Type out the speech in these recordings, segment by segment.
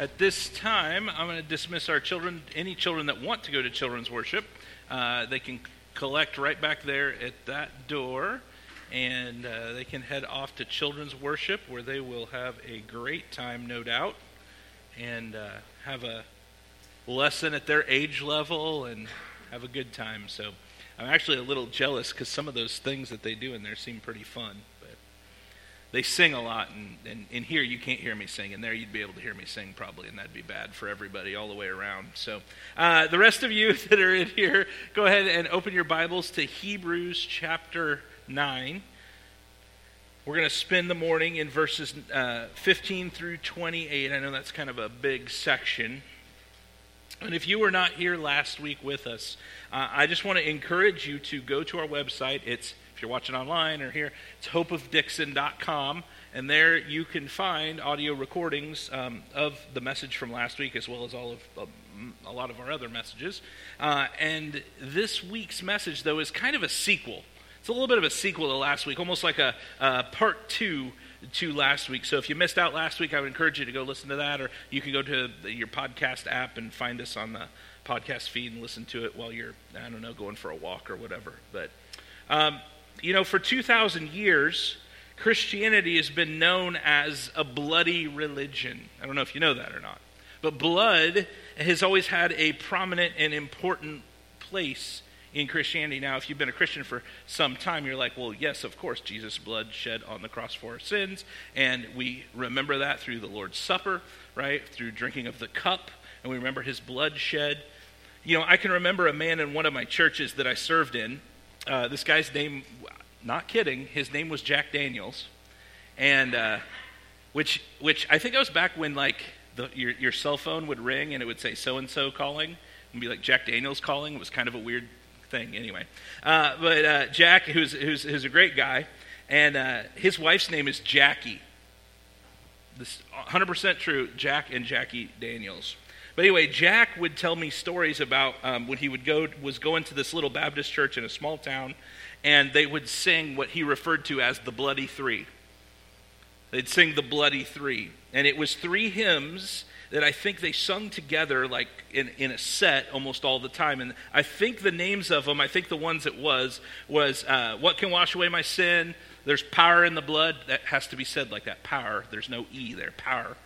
At this time, I'm going to dismiss our children. Any children that want to go to children's worship, uh, they can collect right back there at that door, and uh, they can head off to children's worship where they will have a great time, no doubt, and uh, have a lesson at their age level and have a good time. So I'm actually a little jealous because some of those things that they do in there seem pretty fun they sing a lot, and, and in here you can't hear me sing. and there you'd be able to hear me sing probably, and that'd be bad for everybody all the way around. So, uh, the rest of you that are in here, go ahead and open your Bibles to Hebrews chapter 9. We're going to spend the morning in verses uh, 15 through 28. I know that's kind of a big section. And if you were not here last week with us, uh, I just want to encourage you to go to our website. It's if you're watching online or here, it's hopeofdixon.com, and there you can find audio recordings um, of the message from last week as well as all of uh, a lot of our other messages. Uh, and this week's message, though, is kind of a sequel. It's a little bit of a sequel to last week, almost like a part two to last week. So if you missed out last week, I would encourage you to go listen to that, or you can go to the, your podcast app and find us on the podcast feed and listen to it while you're, I don't know, going for a walk or whatever. But um, you know, for 2,000 years, Christianity has been known as a bloody religion. I don't know if you know that or not. But blood has always had a prominent and important place in Christianity. Now, if you've been a Christian for some time, you're like, well, yes, of course, Jesus' blood shed on the cross for our sins. And we remember that through the Lord's Supper, right? Through drinking of the cup. And we remember his blood shed. You know, I can remember a man in one of my churches that I served in uh, this guy's name, not kidding, his name was Jack Daniels, and uh, which which I think it was back when like the, your your cell phone would ring and it would say so and so calling and be like Jack Daniels calling. It was kind of a weird thing anyway. Uh, but uh, Jack, who's, who's who's a great guy, and uh, his wife's name is Jackie. This 100% true, Jack and Jackie Daniels. But anyway, Jack would tell me stories about um, when he would go was going to this little Baptist church in a small town, and they would sing what he referred to as the Bloody Three. They'd sing the Bloody Three, and it was three hymns that I think they sung together like in, in a set almost all the time. And I think the names of them, I think the ones it was, was uh, What Can Wash Away My Sin? There's Power in the Blood. That has to be said like that. Power. There's no E there. Power.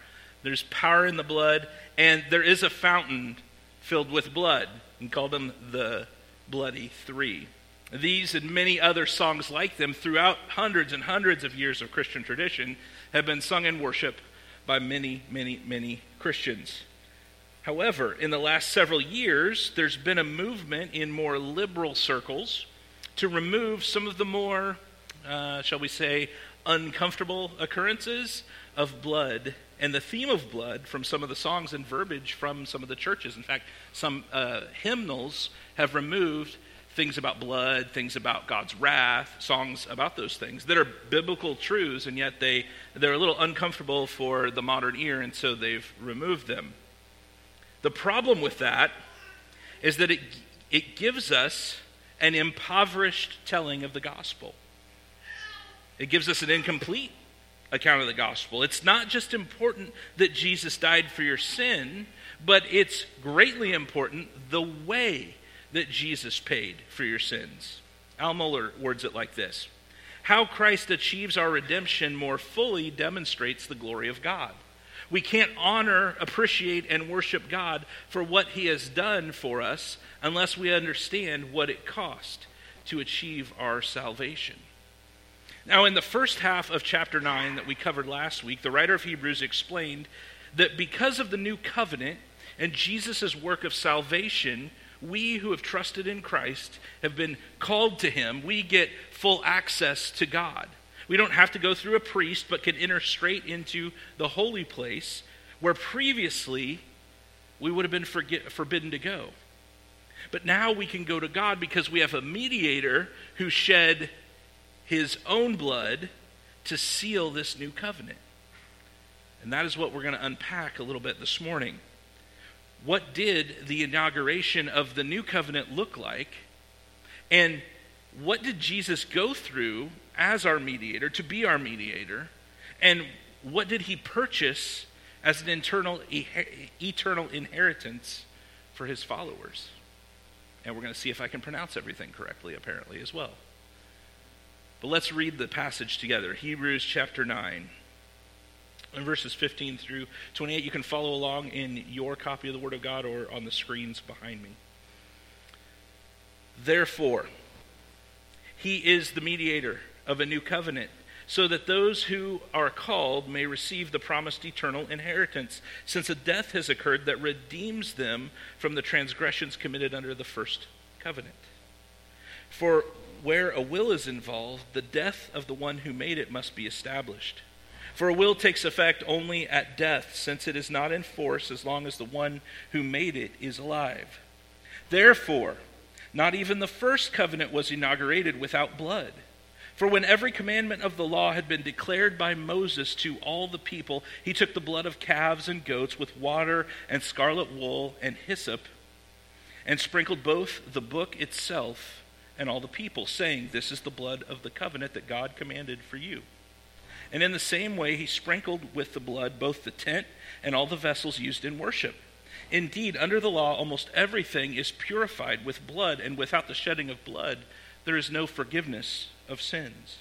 There's power in the blood, and there is a fountain filled with blood, and called them the Bloody Three. These and many other songs like them throughout hundreds and hundreds of years of Christian tradition have been sung in worship by many, many, many Christians. However, in the last several years, there's been a movement in more liberal circles to remove some of the more, uh, shall we say, uncomfortable occurrences of blood and the theme of blood from some of the songs and verbiage from some of the churches. In fact, some uh, hymnals have removed things about blood, things about God's wrath, songs about those things that are biblical truths, and yet they, they're a little uncomfortable for the modern ear, and so they've removed them. The problem with that is that it, it gives us an impoverished telling of the gospel. It gives us an incomplete account of the gospel. It's not just important that Jesus died for your sin, but it's greatly important the way that Jesus paid for your sins. Al Mohler words it like this How Christ achieves our redemption more fully demonstrates the glory of God. We can't honor, appreciate, and worship God for what He has done for us unless we understand what it cost to achieve our salvation. Now, in the first half of chapter 9 that we covered last week, the writer of Hebrews explained that because of the new covenant and Jesus' work of salvation, we who have trusted in Christ have been called to Him. We get full access to God. We don't have to go through a priest, but can enter straight into the holy place where previously we would have been forbidden to go. But now we can go to God because we have a mediator who shed his own blood to seal this new covenant. And that is what we're going to unpack a little bit this morning. What did the inauguration of the new covenant look like? And what did Jesus go through as our mediator, to be our mediator? And what did he purchase as an internal, eternal inheritance for his followers. And we're going to see if I can pronounce everything correctly, apparently, as well. But let's read the passage together Hebrews chapter 9. In verses 15 through 28, you can follow along in your copy of the Word of God or on the screens behind me. Therefore, he is the mediator of a new covenant, so that those who are called may receive the promised eternal inheritance, since a death has occurred that redeems them from the transgressions committed under the first covenant. For where a will is involved, the death of the one who made it must be established. For a will takes effect only at death, since it is not in force as long as the one who made it is alive. Therefore, not even the first covenant was inaugurated without blood. For when every commandment of the law had been declared by Moses to all the people, he took the blood of calves and goats with water and scarlet wool and hyssop, and sprinkled both the book itself and all the people, saying, This is the blood of the covenant that God commanded for you. And in the same way, he sprinkled with the blood both the tent and all the vessels used in worship. Indeed, under the law, almost everything is purified with blood, and without the shedding of blood, there is no forgiveness of sins.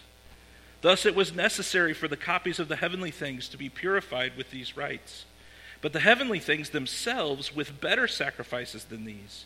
Thus, it was necessary for the copies of the heavenly things to be purified with these rites, but the heavenly things themselves with better sacrifices than these.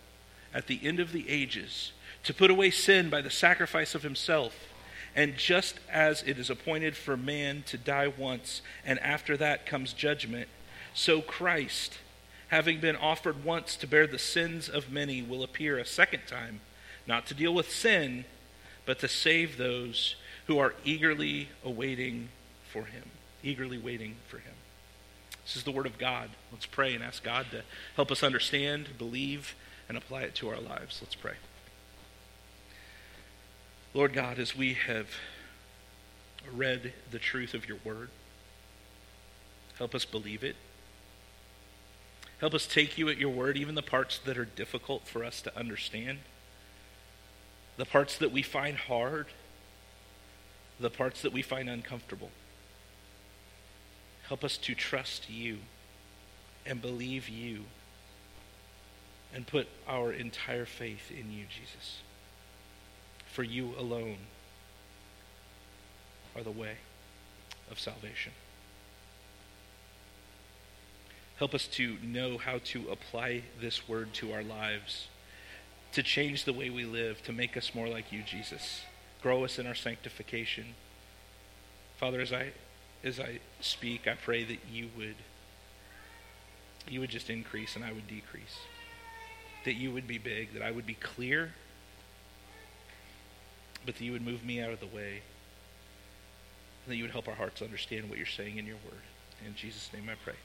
at the end of the ages to put away sin by the sacrifice of himself. And just as it is appointed for man to die once, and after that comes judgment, so Christ, having been offered once to bear the sins of many, will appear a second time, not to deal with sin, but to save those who are eagerly awaiting for him, eagerly waiting for him. This is the word of God. Let's pray and ask God to help us understand, believe, and apply it to our lives. Let's pray. Lord God, as we have read the truth of your word, help us believe it. Help us take you at your word, even the parts that are difficult for us to understand, the parts that we find hard, the parts that we find uncomfortable. Help us to trust you and believe you and put our entire faith in you, Jesus. For you alone are the way of salvation. Help us to know how to apply this word to our lives, to change the way we live, to make us more like you, Jesus. Grow us in our sanctification. Father, as I as I speak, I pray that you would you would just increase and I would decrease. That you would be big, that I would be clear, but that you would move me out of the way. And that you would help our hearts understand what you're saying in your word. In Jesus' name I pray.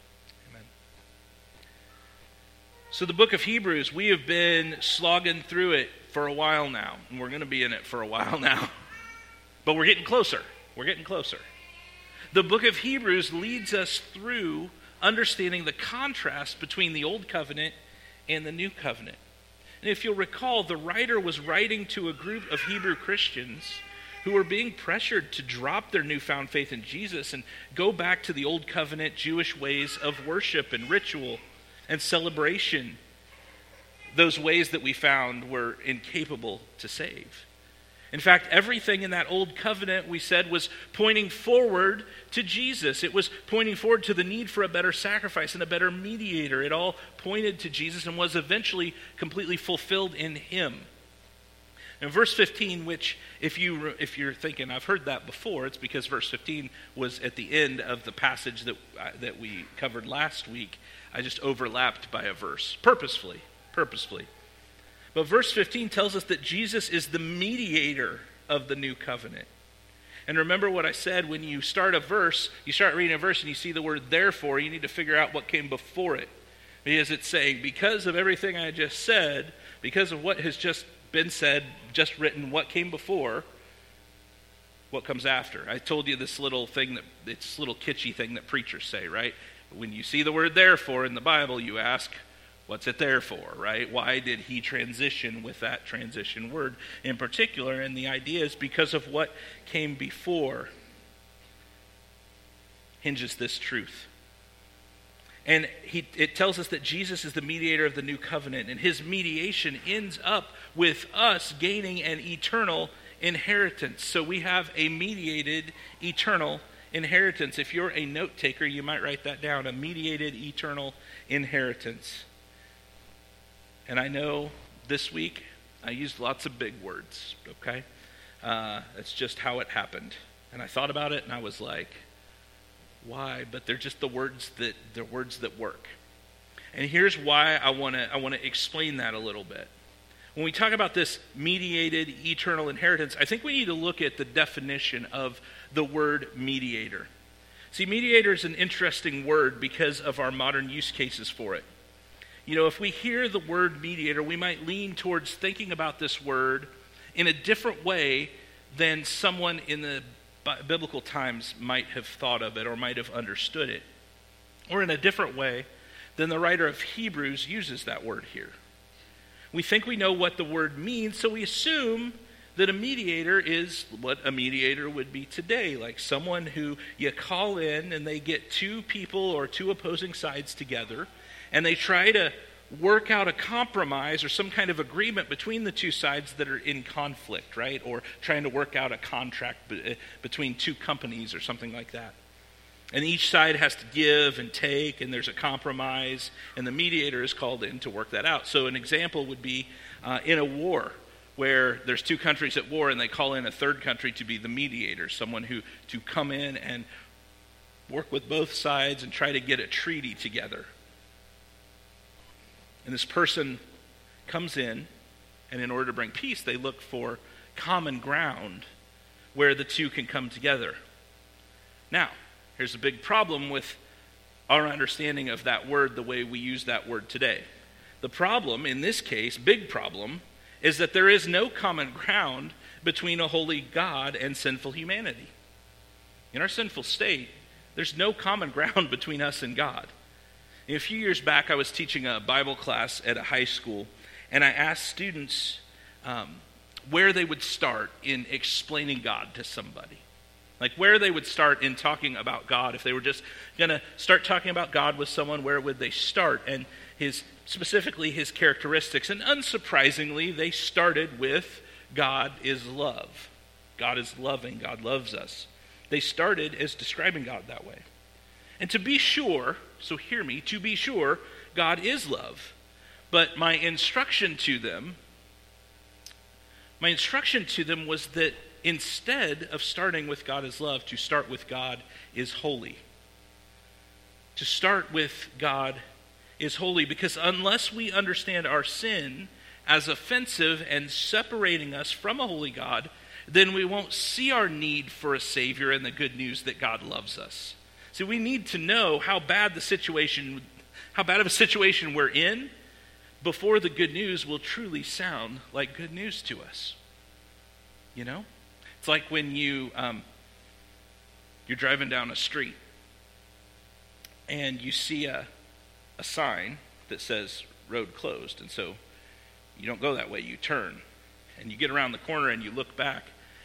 Amen. So, the book of Hebrews, we have been slogging through it for a while now, and we're going to be in it for a while now. but we're getting closer. We're getting closer. The book of Hebrews leads us through understanding the contrast between the Old Covenant and the New Covenant. And if you'll recall, the writer was writing to a group of Hebrew Christians who were being pressured to drop their newfound faith in Jesus and go back to the Old Covenant Jewish ways of worship and ritual and celebration, those ways that we found were incapable to save. In fact, everything in that old covenant, we said, was pointing forward to Jesus. It was pointing forward to the need for a better sacrifice and a better mediator. It all pointed to Jesus and was eventually completely fulfilled in him. In verse 15, which, if, you, if you're thinking, I've heard that before, it's because verse 15 was at the end of the passage that, uh, that we covered last week. I just overlapped by a verse, purposefully, purposefully. But verse 15 tells us that Jesus is the mediator of the new covenant. And remember what I said when you start a verse, you start reading a verse and you see the word therefore, you need to figure out what came before it. Because it's saying, because of everything I just said, because of what has just been said, just written, what came before, what comes after. I told you this little thing that it's little kitschy thing that preachers say, right? When you see the word therefore in the Bible, you ask, what's it there for, right? Why did he transition with that transition word in particular? And the idea is because of what came before hinges this truth. And he, it tells us that Jesus is the mediator of the new covenant, and his mediation ends up with us gaining an eternal inheritance. So we have a mediated eternal inheritance. If you're a note taker, you might write that down a mediated eternal inheritance. And I know this week I used lots of big words, okay? Uh, that's just how it happened. And I thought about it and I was like, why, but they're just the words that they're words that work. And here's why I want to I want to explain that a little bit. When we talk about this mediated eternal inheritance, I think we need to look at the definition of the word mediator. See, mediator is an interesting word because of our modern use cases for it. You know, if we hear the word mediator, we might lean towards thinking about this word in a different way than someone in the biblical times might have thought of it or might have understood it, or in a different way than the writer of Hebrews uses that word here. We think we know what the word means, so we assume that a mediator is what a mediator would be today like someone who you call in and they get two people or two opposing sides together and they try to work out a compromise or some kind of agreement between the two sides that are in conflict, right? Or trying to work out a contract uh, between two companies or something like that. And each side has to give and take, and there's a compromise, and the mediator is called in to work that out. So, an example would be uh, in a war where there's two countries at war, and they call in a third country to be the mediator, someone who to come in and work with both sides and try to get a treaty together. And this person comes in, and in order to bring peace, they look for common ground where the two can come together. Now, here's a big problem with our understanding of that word the way we use that word today. The problem, in this case, big problem, is that there is no common ground between a holy God and sinful humanity. In our sinful state, there's no common ground between us and God. A few years back, I was teaching a Bible class at a high school, and I asked students um, where they would start in explaining God to somebody. Like where they would start in talking about God. If they were just going to start talking about God with someone, where would they start? And his specifically his characteristics. And unsurprisingly, they started with God is love. God is loving. God loves us. They started as describing God that way. And to be sure, so hear me, to be sure, God is love. But my instruction to them, my instruction to them was that instead of starting with God is love, to start with God is holy. To start with God is holy because unless we understand our sin as offensive and separating us from a holy God, then we won't see our need for a Savior and the good news that God loves us. See, we need to know how bad the situation, how bad of a situation we're in before the good news will truly sound like good news to us. You know? It's like when you, um, you're driving down a street and you see a, a sign that says road closed. And so you don't go that way, you turn. And you get around the corner and you look back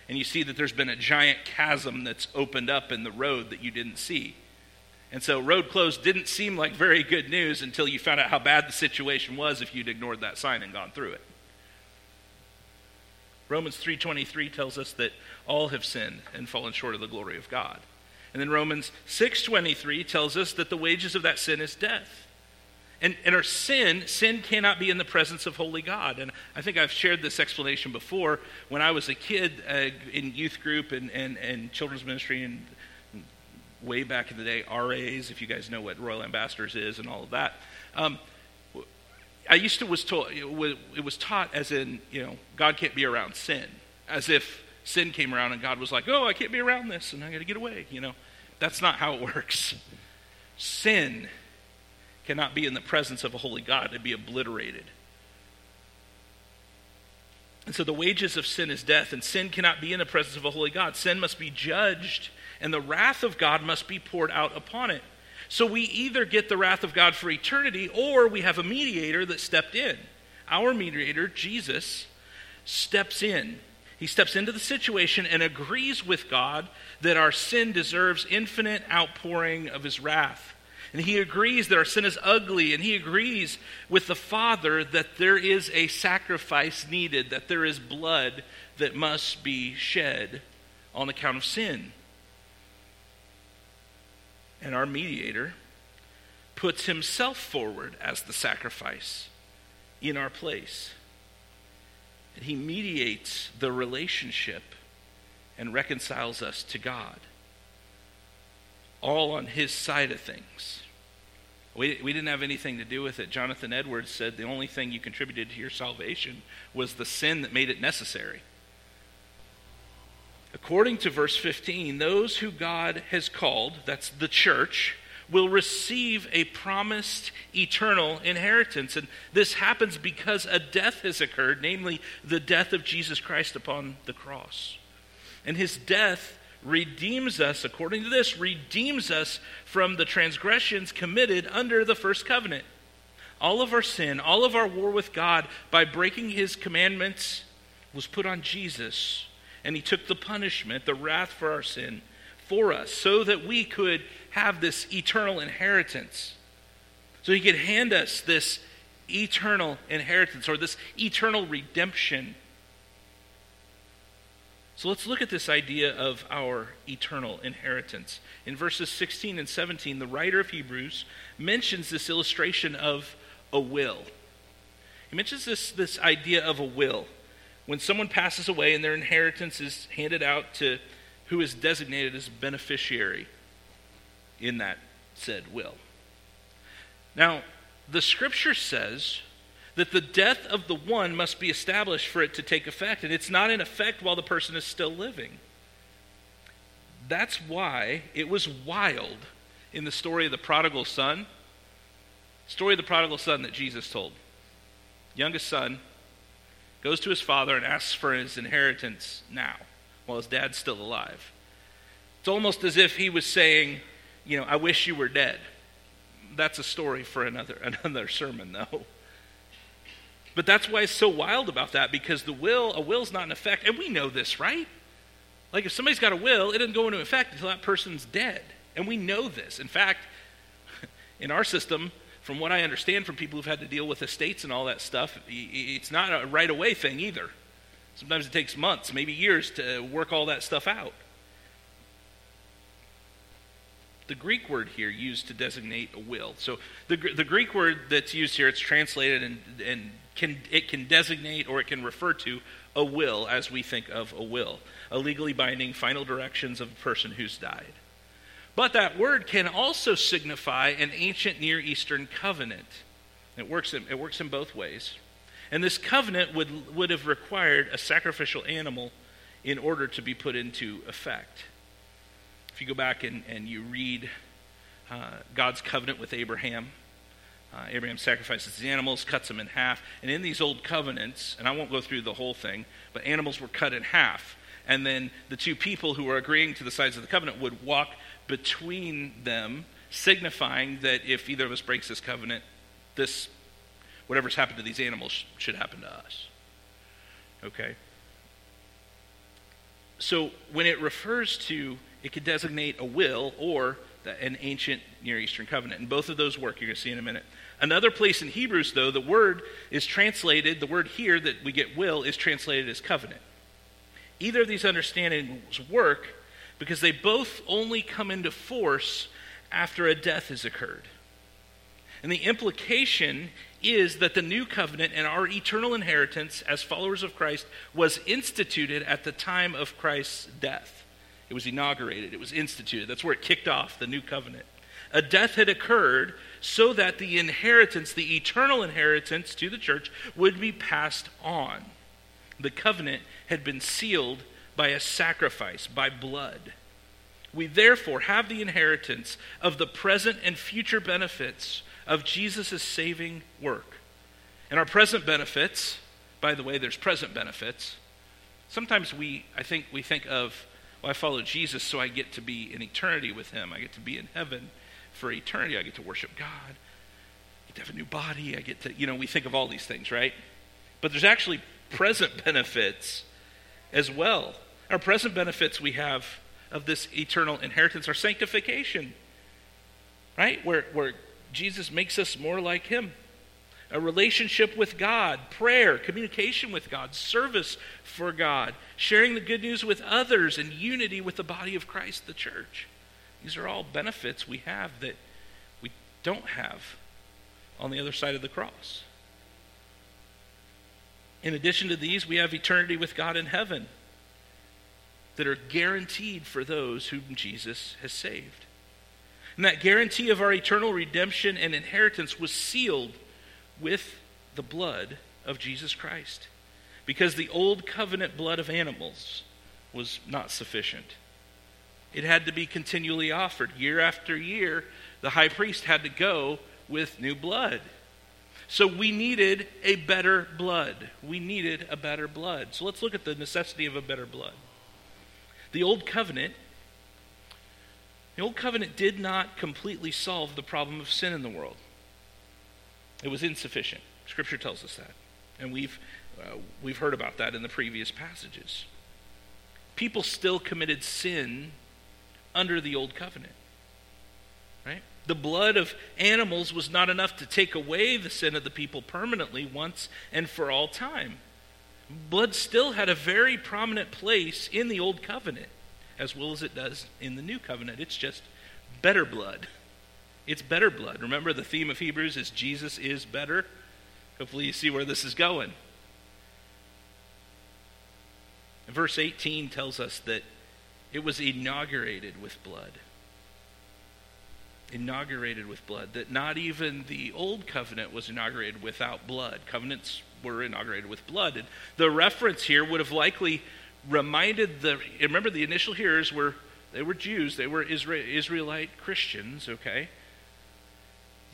and you see that there's been a giant chasm that's opened up in the road that you didn't see. And so road closed didn't seem like very good news until you found out how bad the situation was if you'd ignored that sign and gone through it. Romans 3:23 tells us that all have sinned and fallen short of the glory of God. And then Romans 6:23 tells us that the wages of that sin is death. And, and our sin, sin cannot be in the presence of holy God. And I think I've shared this explanation before. When I was a kid uh, in youth group and, and, and children's ministry and way back in the day, RAs, if you guys know what Royal Ambassadors is and all of that. Um, I used to was told it was taught as in you know God can't be around sin, as if sin came around and God was like, oh, I can't be around this and I got to get away. You know, that's not how it works. Sin cannot be in the presence of a holy God, it'd be obliterated. And so the wages of sin is death, and sin cannot be in the presence of a holy God. Sin must be judged, and the wrath of God must be poured out upon it. So we either get the wrath of God for eternity, or we have a mediator that stepped in. Our mediator, Jesus, steps in. He steps into the situation and agrees with God that our sin deserves infinite outpouring of his wrath. And he agrees that our sin is ugly, and he agrees with the Father that there is a sacrifice needed, that there is blood that must be shed on account of sin. And our mediator puts himself forward as the sacrifice in our place. And he mediates the relationship and reconciles us to God. All on his side of things. We, we didn't have anything to do with it. Jonathan Edwards said the only thing you contributed to your salvation was the sin that made it necessary. According to verse 15, those who God has called, that's the church, will receive a promised eternal inheritance. And this happens because a death has occurred, namely the death of Jesus Christ upon the cross. And his death redeems us, according to this, redeems us from the transgressions committed under the first covenant. All of our sin, all of our war with God by breaking his commandments was put on Jesus. And he took the punishment, the wrath for our sin, for us, so that we could have this eternal inheritance. So he could hand us this eternal inheritance or this eternal redemption. So let's look at this idea of our eternal inheritance. In verses 16 and 17, the writer of Hebrews mentions this illustration of a will. He mentions this, this idea of a will. When someone passes away and their inheritance is handed out to who is designated as beneficiary in that said will. Now, the scripture says that the death of the one must be established for it to take effect, and it's not in effect while the person is still living. That's why it was wild in the story of the prodigal son. Story of the prodigal son that Jesus told. Youngest son goes to his father and asks for his inheritance now while his dad's still alive. It's almost as if he was saying, you know, I wish you were dead. That's a story for another another sermon though. But that's why it's so wild about that because the will, a will's not in effect, and we know this, right? Like if somebody's got a will, it doesn't go into effect until that person's dead. And we know this. In fact, in our system, from what I understand from people who've had to deal with estates and all that stuff, it's not a right away thing either. Sometimes it takes months, maybe years to work all that stuff out. the Greek word here used to designate a will. So the, the Greek word that's used here, it's translated and, and can, it can designate or it can refer to a will as we think of a will, a legally binding final directions of a person who's died. But that word can also signify an ancient Near Eastern covenant. It works in, it works in both ways. And this covenant would, would have required a sacrificial animal in order to be put into effect. If you go back and, and you read uh, God's covenant with Abraham, uh, Abraham sacrifices the animals, cuts them in half. And in these old covenants, and I won't go through the whole thing, but animals were cut in half. And then the two people who were agreeing to the sides of the covenant would walk between them, signifying that if either of us breaks this covenant, this, whatever's happened to these animals, should happen to us. Okay? So when it refers to it could designate a will or an ancient Near Eastern covenant. And both of those work, you're going to see in a minute. Another place in Hebrews, though, the word is translated, the word here that we get will is translated as covenant. Either of these understandings work because they both only come into force after a death has occurred. And the implication is that the new covenant and our eternal inheritance as followers of Christ was instituted at the time of Christ's death. It was inaugurated, it was instituted. That's where it kicked off the new covenant. A death had occurred so that the inheritance, the eternal inheritance to the church, would be passed on. The covenant had been sealed by a sacrifice, by blood. We therefore have the inheritance of the present and future benefits of Jesus' saving work. And our present benefits, by the way, there's present benefits. Sometimes we, I think, we think of, well, I follow Jesus so I get to be in eternity with him. I get to be in heaven for eternity. I get to worship God. I get to have a new body. I get to, you know, we think of all these things, right? But there's actually present benefits as well. Our present benefits we have of this eternal inheritance are sanctification, right? Where, where Jesus makes us more like Him. A relationship with God, prayer, communication with God, service for God, sharing the good news with others, and unity with the body of Christ, the church. These are all benefits we have that we don't have on the other side of the cross. In addition to these, we have eternity with God in heaven that are guaranteed for those whom Jesus has saved. And that guarantee of our eternal redemption and inheritance was sealed with the blood of Jesus Christ. Because the old covenant blood of animals was not sufficient. It had to be continually offered. Year after year, the high priest had to go with new blood. So we needed a better blood. We needed a better blood. So let's look at the necessity of a better blood. The old covenant the old covenant did not completely solve the problem of sin in the world. It was insufficient. Scripture tells us that. And we've uh, we've heard about that in the previous passages. People still committed sin under the old covenant. Right? The blood of animals was not enough to take away the sin of the people permanently once and for all time. Blood still had a very prominent place in the Old Covenant, as well as it does in the New Covenant. It's just better blood. It's better blood. Remember, the theme of Hebrews is Jesus is better. Hopefully, you see where this is going. verse 18 tells us that it was inaugurated with blood inaugurated with blood, that not even the old covenant was inaugurated without blood. Covenants were inaugurated with blood. And the reference here would have likely reminded the remember the initial hearers were they were Jews, they were Israel, Israelite Christians, okay?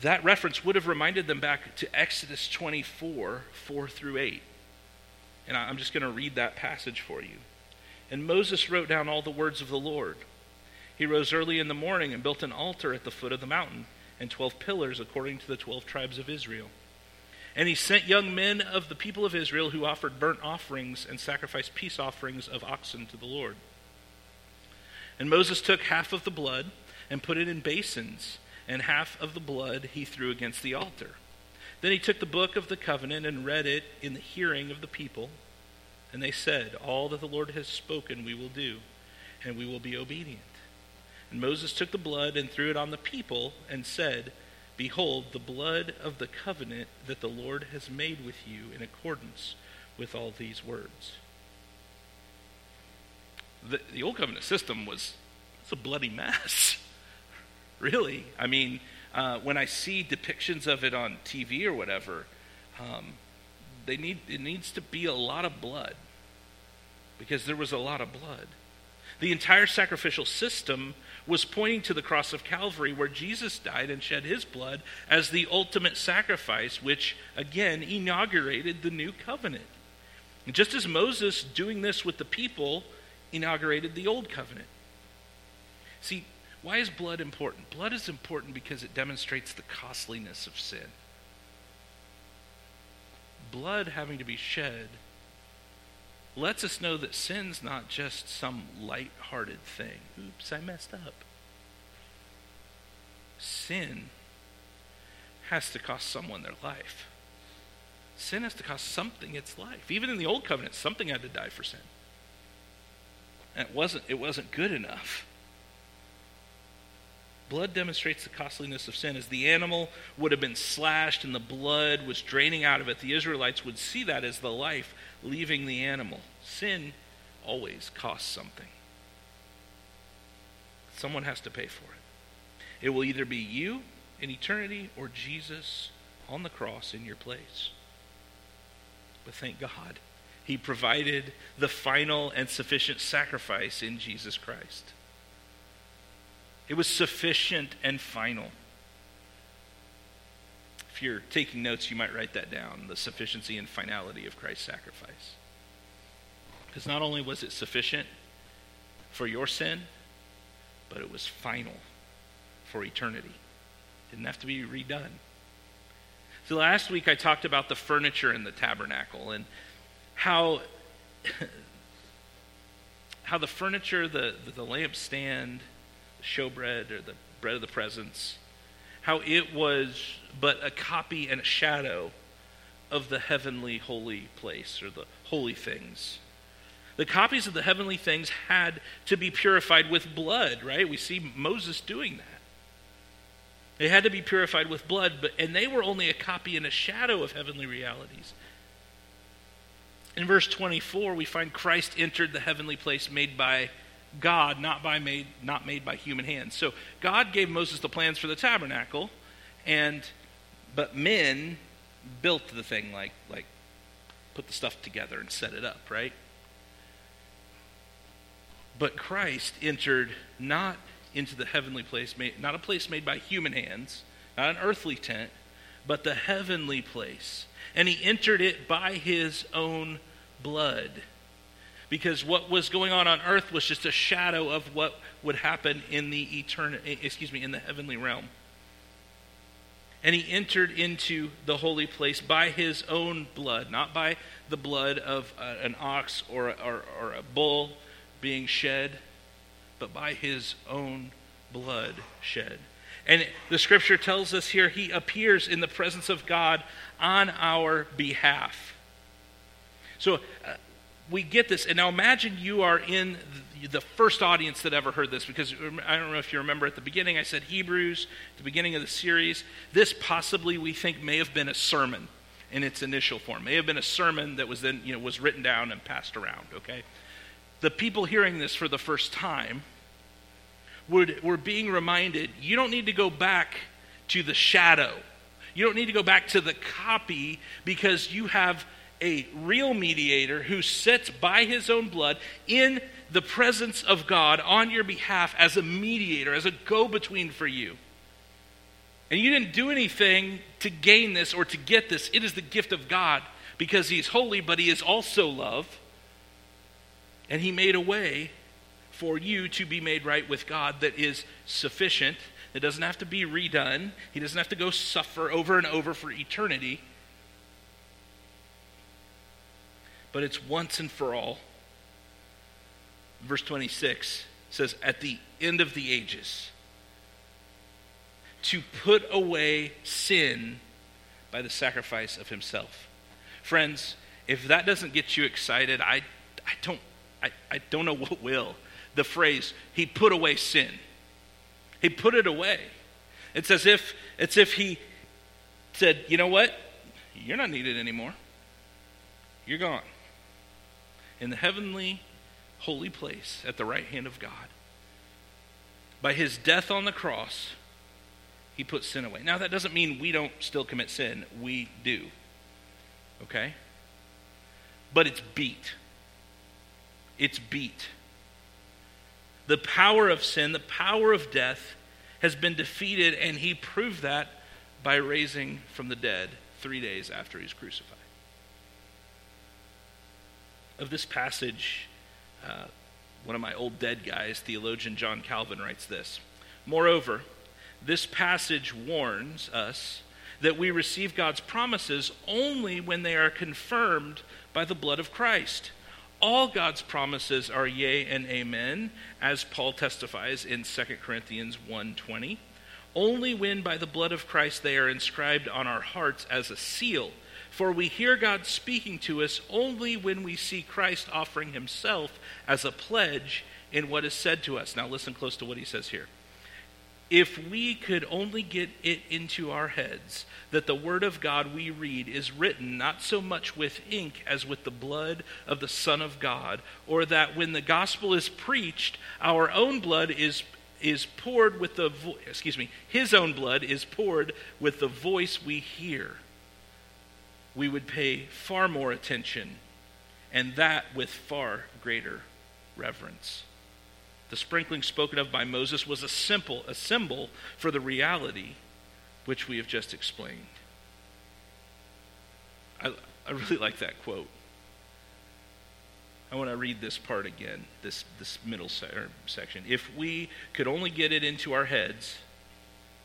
That reference would have reminded them back to Exodus 24, 4 through 8. And I'm just going to read that passage for you. And Moses wrote down all the words of the Lord he rose early in the morning and built an altar at the foot of the mountain and twelve pillars according to the twelve tribes of Israel. And he sent young men of the people of Israel who offered burnt offerings and sacrificed peace offerings of oxen to the Lord. And Moses took half of the blood and put it in basins, and half of the blood he threw against the altar. Then he took the book of the covenant and read it in the hearing of the people. And they said, All that the Lord has spoken we will do, and we will be obedient. And Moses took the blood and threw it on the people and said, Behold, the blood of the covenant that the Lord has made with you in accordance with all these words. The, the Old Covenant system was it's a bloody mess. really. I mean, uh, when I see depictions of it on TV or whatever, um, they need, it needs to be a lot of blood because there was a lot of blood. The entire sacrificial system was pointing to the cross of Calvary, where Jesus died and shed his blood as the ultimate sacrifice, which again inaugurated the new covenant. And just as Moses doing this with the people inaugurated the old covenant. See, why is blood important? Blood is important because it demonstrates the costliness of sin. Blood having to be shed lets us know that sin's not just some light-hearted thing. Oops, I messed up. Sin has to cost someone their life. Sin has to cost something its life. Even in the old covenant, something had to die for sin. And it wasn't, it wasn't good enough. Blood demonstrates the costliness of sin. As the animal would have been slashed and the blood was draining out of it, the Israelites would see that as the life leaving the animal. Sin always costs something. Someone has to pay for it. It will either be you in eternity or Jesus on the cross in your place. But thank God, He provided the final and sufficient sacrifice in Jesus Christ. It was sufficient and final. if you're taking notes, you might write that down the sufficiency and finality of Christ's sacrifice. Because not only was it sufficient for your sin, but it was final for eternity. It didn't have to be redone. So last week I talked about the furniture in the tabernacle and how how the furniture, the, the, lampstand, showbread or the bread of the presence, how it was but a copy and a shadow of the heavenly holy place or the holy things. The copies of the heavenly things had to be purified with blood, right? We see Moses doing that. They had to be purified with blood, but, and they were only a copy and a shadow of heavenly realities. In verse 24, we find Christ entered the heavenly place made by God, not, by made, not made by human hands. So God gave Moses the plans for the tabernacle, and but men built the thing like like put the stuff together and set it up, right? But Christ entered not into the heavenly place, not a place made by human hands, not an earthly tent, but the heavenly place. And he entered it by his own blood. Because what was going on on earth was just a shadow of what would happen in the eternal excuse me, in the heavenly realm. And he entered into the holy place by his own blood, not by the blood of an ox or, or, or a bull being shed, but by his own blood shed. And the scripture tells us here he appears in the presence of God on our behalf. So uh, we get this. And now imagine you are in the first audience that ever heard this, because I don't know if you remember at the beginning, I said Hebrews, the beginning of the series. This possibly, we think, may have been a sermon in its initial form. May have been a sermon that was then, you know, was written down and passed around, okay? The people hearing this for the first time would, were being reminded you don't need to go back to the shadow. You don't need to go back to the copy because you have a real mediator who sits by his own blood in the presence of God on your behalf as a mediator, as a go between for you. And you didn't do anything to gain this or to get this. It is the gift of God because he's holy, but he is also love. And he made a way for you to be made right with God that is sufficient. It doesn't have to be redone. He doesn't have to go suffer over and over for eternity. But it's once and for all. Verse 26 says, At the end of the ages, to put away sin by the sacrifice of himself. Friends, if that doesn't get you excited, I, I, don't, I, I don't know what will the phrase, he put away sin. He put it away. It's as if it's if he said, you know what? You're not needed anymore. You're gone. In the heavenly, holy place at the right hand of God. By his death on the cross, he put sin away. Now, that doesn't mean we don't still commit sin. We do. Okay? But it's beat. It's beat. The power of sin, the power of death has been defeated, and he proved that by raising from the dead three days after he's crucified. Of this passage, uh, one of my old dead guys, theologian John Calvin, writes this Moreover, this passage warns us that we receive God's promises only when they are confirmed by the blood of Christ. All God's promises are yea and amen, as Paul testifies in 2 Corinthians 1:20. Only when by the blood of Christ they are inscribed on our hearts as a seal. For we hear God speaking to us only when we see Christ offering himself as a pledge in what is said to us. Now listen close to what he says here if we could only get it into our heads that the Word of God we read is written not so much with ink as with the blood of the Son of God, or that when the gospel is preached, our own blood is, is poured with the vo- excuse me, His own blood is poured with the voice we hear, we would pay far more attention, and that with far greater reverence. The sprinkling spoken of by Moses was a simple, a symbol for the reality which we have just explained. I, I really like that quote. I want to read this part again, this, this middle se- section. If we could only get it into our heads,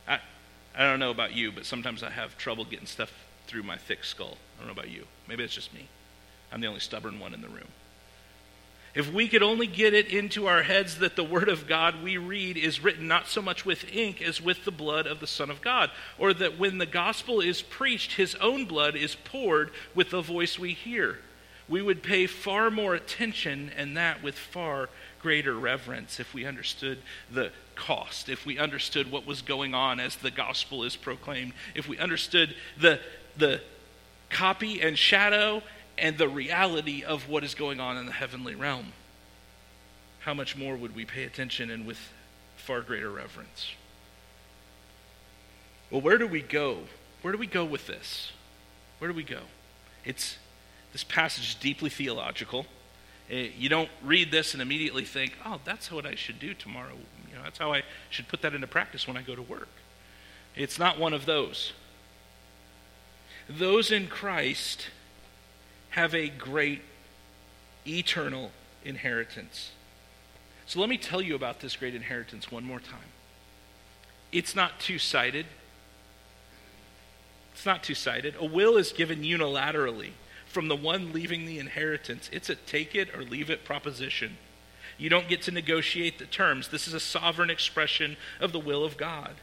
I, I don't know about you, but sometimes I have trouble getting stuff through my thick skull. I don't know about you. Maybe it's just me. I'm the only stubborn one in the room. If we could only get it into our heads that the Word of God we read is written not so much with ink as with the blood of the Son of God, or that when the gospel is preached, His own blood is poured with the voice we hear, we would pay far more attention and that with far greater reverence if we understood the cost, if we understood what was going on as the gospel is proclaimed, if we understood the, the copy and shadow and the reality of what is going on in the heavenly realm, how much more would we pay attention and with far greater reverence? Well, where do we go? Where do we go with this? Where do we go? It's this passage is deeply theological. Eh, you don't read this and immediately think, "Oh, that's what I should do tomorrow." You know, that's how I should put that into practice when I go to work. It's not one of those. Those in Christ have a great eternal inheritance. So let me tell you about this great inheritance one more time. It's not two sided. It's not two sided. A will is given unilaterally from the one leaving the inheritance. It's a take it or leave it proposition. You don't get to negotiate the terms. This is a sovereign expression of the will of God.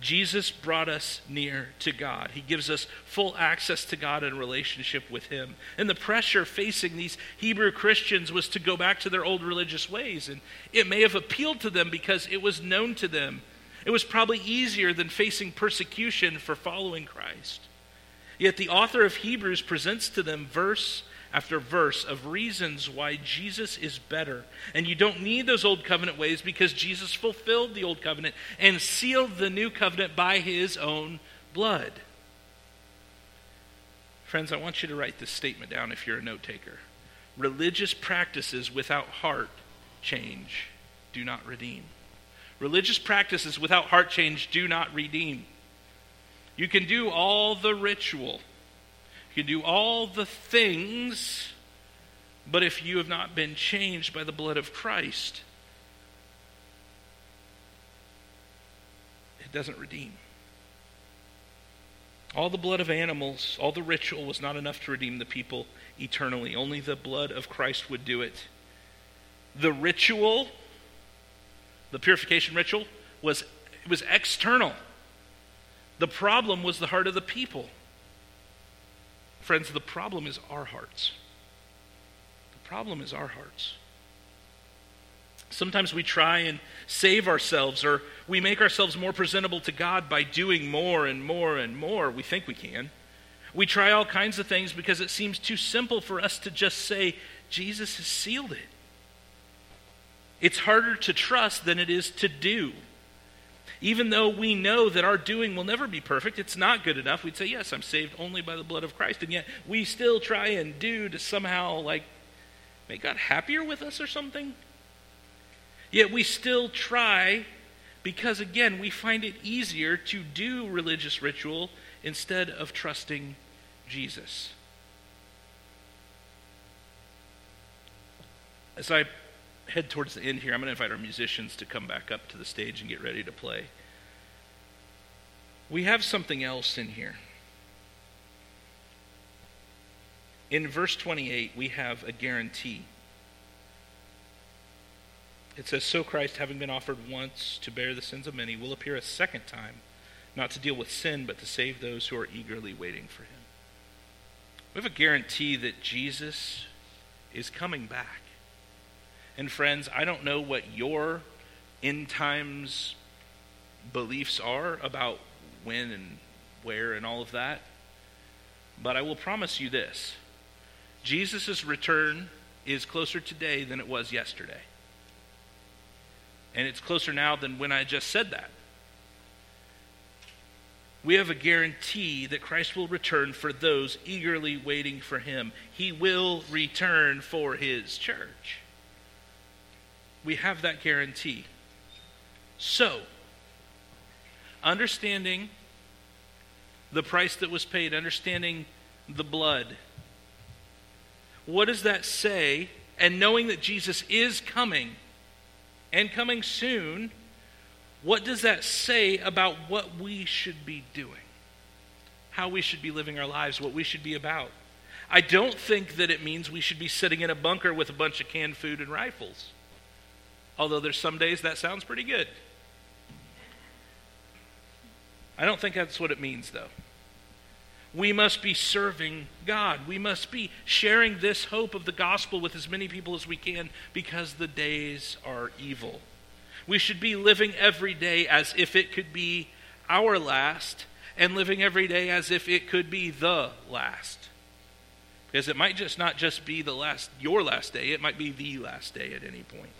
Jesus brought us near to God. He gives us full access to God and relationship with Him. And the pressure facing these Hebrew Christians was to go back to their old religious ways. And it may have appealed to them because it was known to them. It was probably easier than facing persecution for following Christ. Yet the author of Hebrews presents to them verse after verse of reasons why Jesus is better. And you don't need those old covenant ways because Jesus fulfilled the old covenant and sealed the new covenant by his own blood. Friends, I want you to write this statement down if you're a note taker. Religious practices without heart change do not redeem. Religious practices without heart change do not redeem. You can do all the ritual you can do all the things, but if you have not been changed by the blood of Christ, it doesn't redeem. All the blood of animals, all the ritual was not enough to redeem the people eternally. Only the blood of Christ would do it. The ritual, the purification ritual, was, was external. The problem was the heart of the people. Friends, the problem is our hearts. The problem is our hearts. Sometimes we try and save ourselves, or we make ourselves more presentable to God by doing more and more and more. We think we can. We try all kinds of things because it seems too simple for us to just say, Jesus has sealed it. It's harder to trust than it is to do. Even though we know that our doing will never be perfect, it's not good enough. We'd say, Yes, I'm saved only by the blood of Christ. And yet we still try and do to somehow, like, make God happier with us or something. Yet we still try because, again, we find it easier to do religious ritual instead of trusting Jesus. As I head towards the end here, I'm going to invite our musicians to come back up to the stage and get ready to play. We have something else in here. In verse 28, we have a guarantee. It says, So Christ, having been offered once to bear the sins of many, will appear a second time, not to deal with sin, but to save those who are eagerly waiting for him. We have a guarantee that Jesus is coming back. And friends, I don't know what your end times beliefs are about when and where and all of that, but I will promise you this Jesus' return is closer today than it was yesterday. And it's closer now than when I just said that. We have a guarantee that Christ will return for those eagerly waiting for him. He will return for his church. We have that guarantee. So, understanding the price that was paid, understanding the blood. What does that say? And knowing that Jesus is coming and coming soon, what does that say about what we should be doing? How we should be living our lives, what we should be about? I don't think that it means we should be sitting in a bunker with a bunch of canned food and rifles. Although there's some days that sounds pretty good. I don't think that's what it means, though. We must be serving God. We must be sharing this hope of the gospel with as many people as we can because the days are evil. We should be living every day as if it could be our last and living every day as if it could be the last. Because it might just not just be the last your last day, it might be the last day at any point.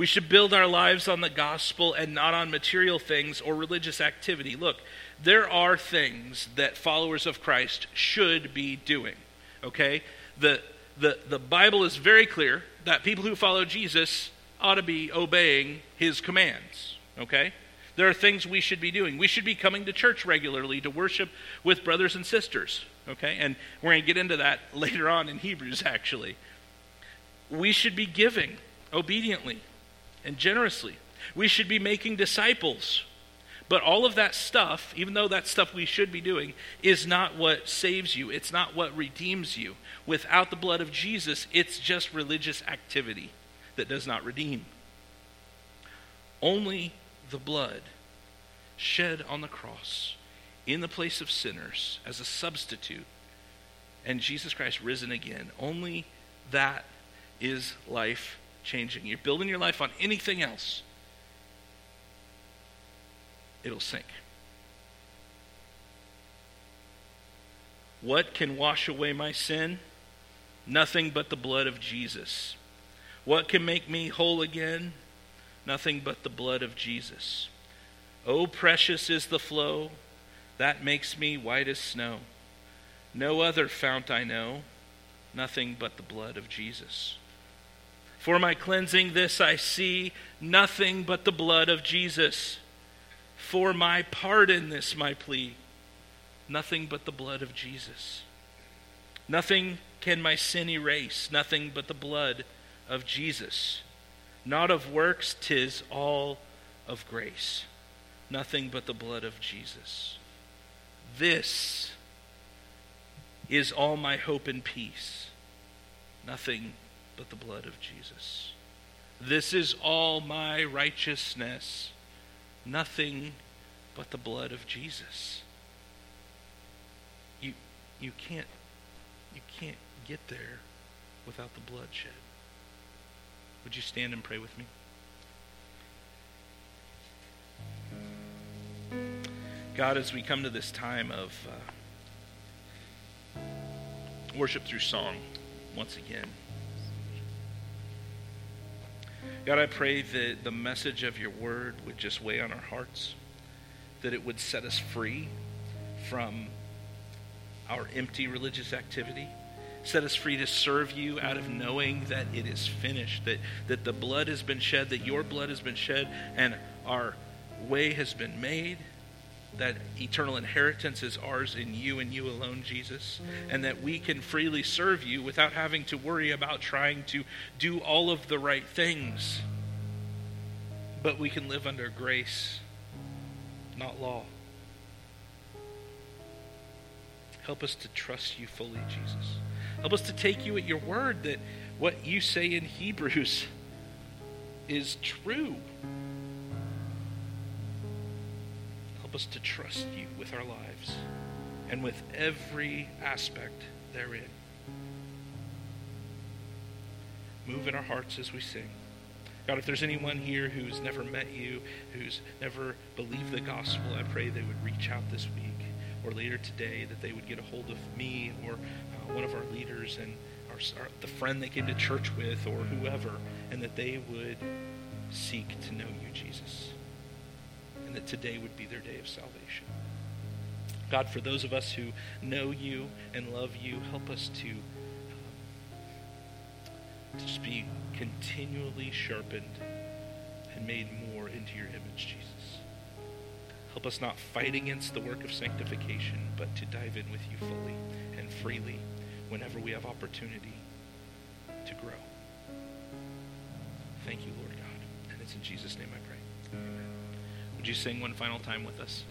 We should build our lives on the gospel and not on material things or religious activity. Look, there are things that followers of Christ should be doing. Okay? The, the, the Bible is very clear that people who follow Jesus ought to be obeying his commands. Okay? There are things we should be doing. We should be coming to church regularly to worship with brothers and sisters. Okay? And we're going to get into that later on in Hebrews, actually. We should be giving obediently and generously. We should be making disciples. But all of that stuff, even though that stuff we should be doing, is not what saves you. It's not what redeems you. Without the blood of Jesus, it's just religious activity that does not redeem. Only the blood shed on the cross in the place of sinners as a substitute and Jesus Christ risen again. Only that is life changing. You're building your life on anything else, it'll sink. What can wash away my sin? Nothing but the blood of Jesus. What can make me whole again? Nothing but the blood of Jesus. Oh, precious is the flow that makes me white as snow. No other fount I know, nothing but the blood of Jesus. For my cleansing, this I see, nothing but the blood of Jesus. For my pardon, this my plea, nothing but the blood of Jesus. Nothing can my sin erase, nothing but the blood of Jesus. Not of works, tis all of grace. Nothing but the blood of Jesus. This is all my hope and peace. Nothing but the blood of Jesus. This is all my righteousness. Nothing but the blood of Jesus. You, you, can't, you can't get there without the bloodshed. Would you stand and pray with me? God, as we come to this time of uh, worship through song once again, God, I pray that the message of your word would just weigh on our hearts, that it would set us free from our empty religious activity, set us free to serve you out of knowing that it is finished, that, that the blood has been shed, that your blood has been shed, and our way has been made that eternal inheritance is ours in you and you alone, Jesus, and that we can freely serve you without having to worry about trying to do all of the right things. But we can live under grace, not law. Help us to trust you fully, Jesus. Help us to take you at your word that what you say in Hebrews is true. Help us to trust you with our lives and with every aspect therein. Move in our hearts as we sing. God, if there's anyone here who's never met you, who's never believed the gospel, I pray they would reach out this week or later today, that they would get a hold of me or uh, one of our leaders and our, our, the friend they came to church with or whoever, and that they would seek to know you, Jesus and that today would be their day of salvation. God, for those of us who know you and love you, help us to, um, to just be continually sharpened and made more into your image, Jesus. Help us not fight against the work of sanctification, but to dive in with you fully and freely whenever we have opportunity to grow. Thank you, Lord God. And it's in Jesus' name I pray. Amen. Would you sing one final time with us?